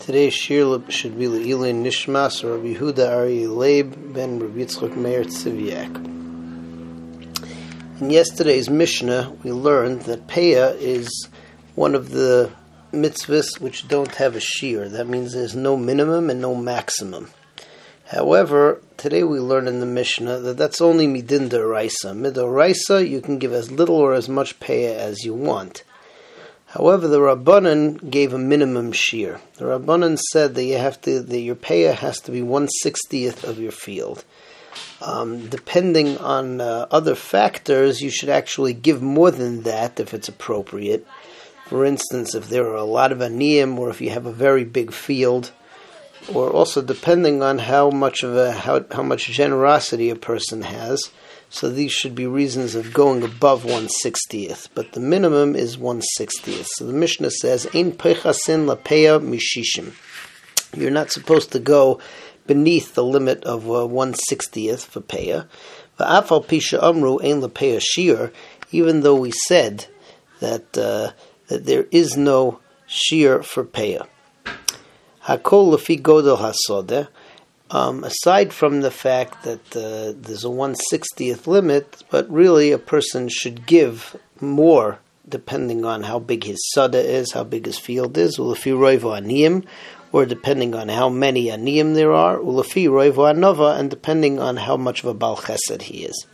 Today's shir should be Le'ilin Nishmas Rabbi Yehuda Ari Leib ben Rabbi Yitzchok Meir Tziviak. In yesterday's Mishnah, we learned that Peah is one of the mitzvahs which don't have a shir. That means there's no minimum and no maximum. However, today we learn in the Mishnah that that's only midin deraisa. Midoraisa, you can give as little or as much Peah as you want. However, the Rabbanan gave a minimum shear. The Rabbanan said that you have to, that your payah has to be one sixtieth of your field. Um, depending on uh, other factors, you should actually give more than that if it's appropriate. For instance, if there are a lot of aniyim, or if you have a very big field, or also depending on how much of a how, how much generosity a person has. So these should be reasons of going above 160th, but the minimum is 160th. So the Mishnah says, Ein pechasin lapeya mishishim. You're not supposed to go beneath the limit of uh, 160th for peya. Va'afal pisha amru ein lapeya shir, even though we said that, uh, that there is no shir for peya. Hakol lefi godel hasodeh, um, aside from the fact that uh, there's a 160th limit, but really a person should give more depending on how big his sada is, how big his field is, ulafi roivo aniyim, or depending on how many aniyim there are, ulafi roivo anova, and depending on how much of a bal chesed he is.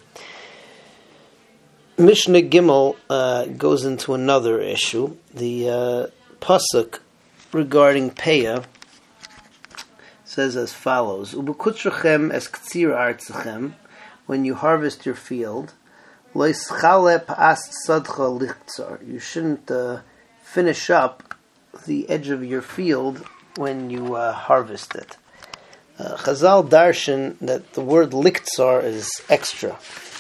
Mishnah Gimel uh, goes into another issue. The uh, pasuk regarding Peah says as follows: Ubekutrachem es ktsir artzachem, when you harvest your field, loischalep ast sadcha lichtzar. You shouldn't uh, finish up the edge of your field when you uh, harvest it. Uh, Chazal darshan that the word lichtzar is extra,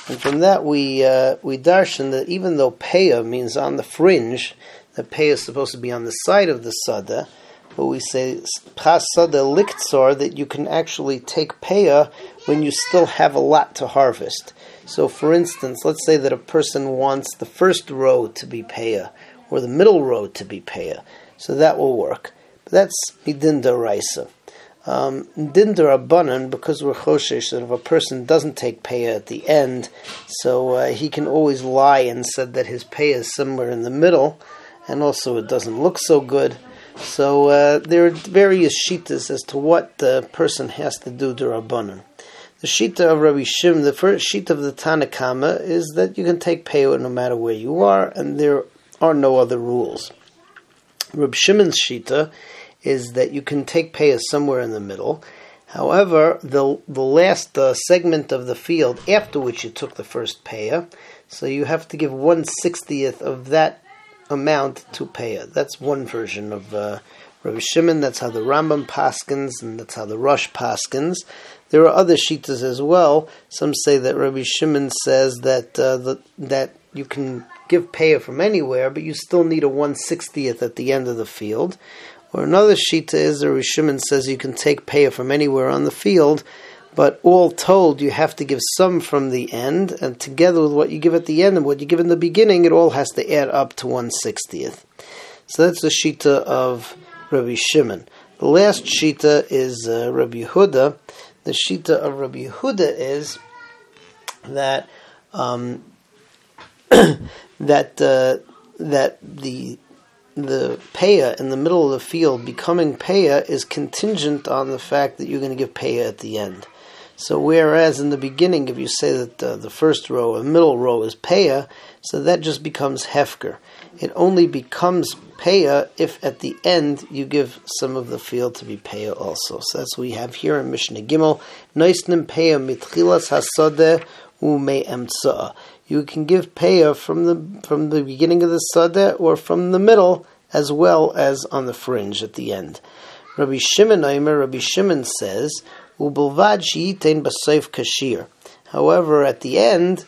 and from that we uh, we darshan that even though peah means on the fringe, that peah is supposed to be on the side of the sada but we say pasada liktsor that you can actually take peah when you still have a lot to harvest. So, for instance, let's say that a person wants the first row to be peah or the middle row to be peah, so that will work. But that's midin daraisa. Um, din because we're choshesh that if a person doesn't take peah at the end, so uh, he can always lie and said that his peah is somewhere in the middle, and also it doesn't look so good. So uh, there are various shitas as to what the person has to do durabanan. The shita of Rabbi Shim, the first shita of the Tanna Kamma, is that you can take payot no matter where you are, and there are no other rules. Rabbi Shimon's shita is that you can take payah somewhere in the middle. However, the the last uh, segment of the field after which you took the first payah, so you have to give one sixtieth of that amount to pay it. That's one version of uh, Rabbi Shimon. That's how the Rambam paskins, and that's how the Rosh paskins. There are other shitas as well. Some say that Rabbi Shimon says that uh, the, that you can give payah from anywhere, but you still need a one sixtieth at the end of the field. Or another shita is that Rabbi Shimon says you can take payah from anywhere on the field, but all told, you have to give some from the end, and together with what you give at the end and what you give in the beginning, it all has to add up to one sixtieth. So that's the shita of Rabbi Shimon. The last shita is uh, Rabbi Yehuda. The shita of Rabbi Yehuda is that um, that uh, that the the paya in the middle of the field becoming paya is contingent on the fact that you're going to give paya at the end. So whereas in the beginning, if you say that uh, the first row and middle row is peah, so that just becomes hefker. It only becomes peah if at the end you give some of the field to be peah also. So that's what we have here in Mishnah Gimel. Noisnim peah mitchilas hasadeh ume. You can give peah from the from the beginning of the sadeh or from the middle as well as on the fringe at the end. Rabbi Shimon Aimer, Rabbi Shimon says Ubulvad sheyitain basayf kashir. However, at the end,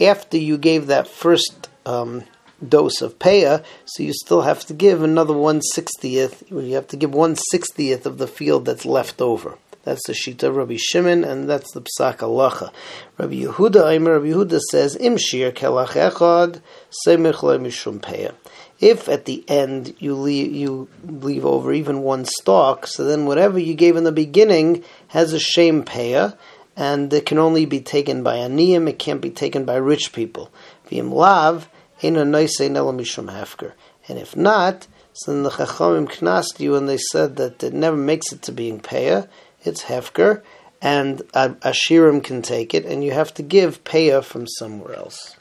after you gave that first um, dose of paya, so you still have to give another one sixtieth. You have to give one sixtieth of the field that's left over. That's the shita of Rabbi Shimon, and that's the psak halacha. Rabbi Yehuda, Aimer Rabbi Yehuda says, "Im shir kelach echad semich mishum peya." If at the end you leave you leave over even one stalk, so then whatever you gave in the beginning has a shame paya, and it can only be taken by aniyim. It can't be taken by rich people. V'im lav ein a mishum hefker. And if not, so then the chachamim knast you, and they said that it never makes it to being paya. It's hefker, and Ashirim can take it, and you have to give paya from somewhere else.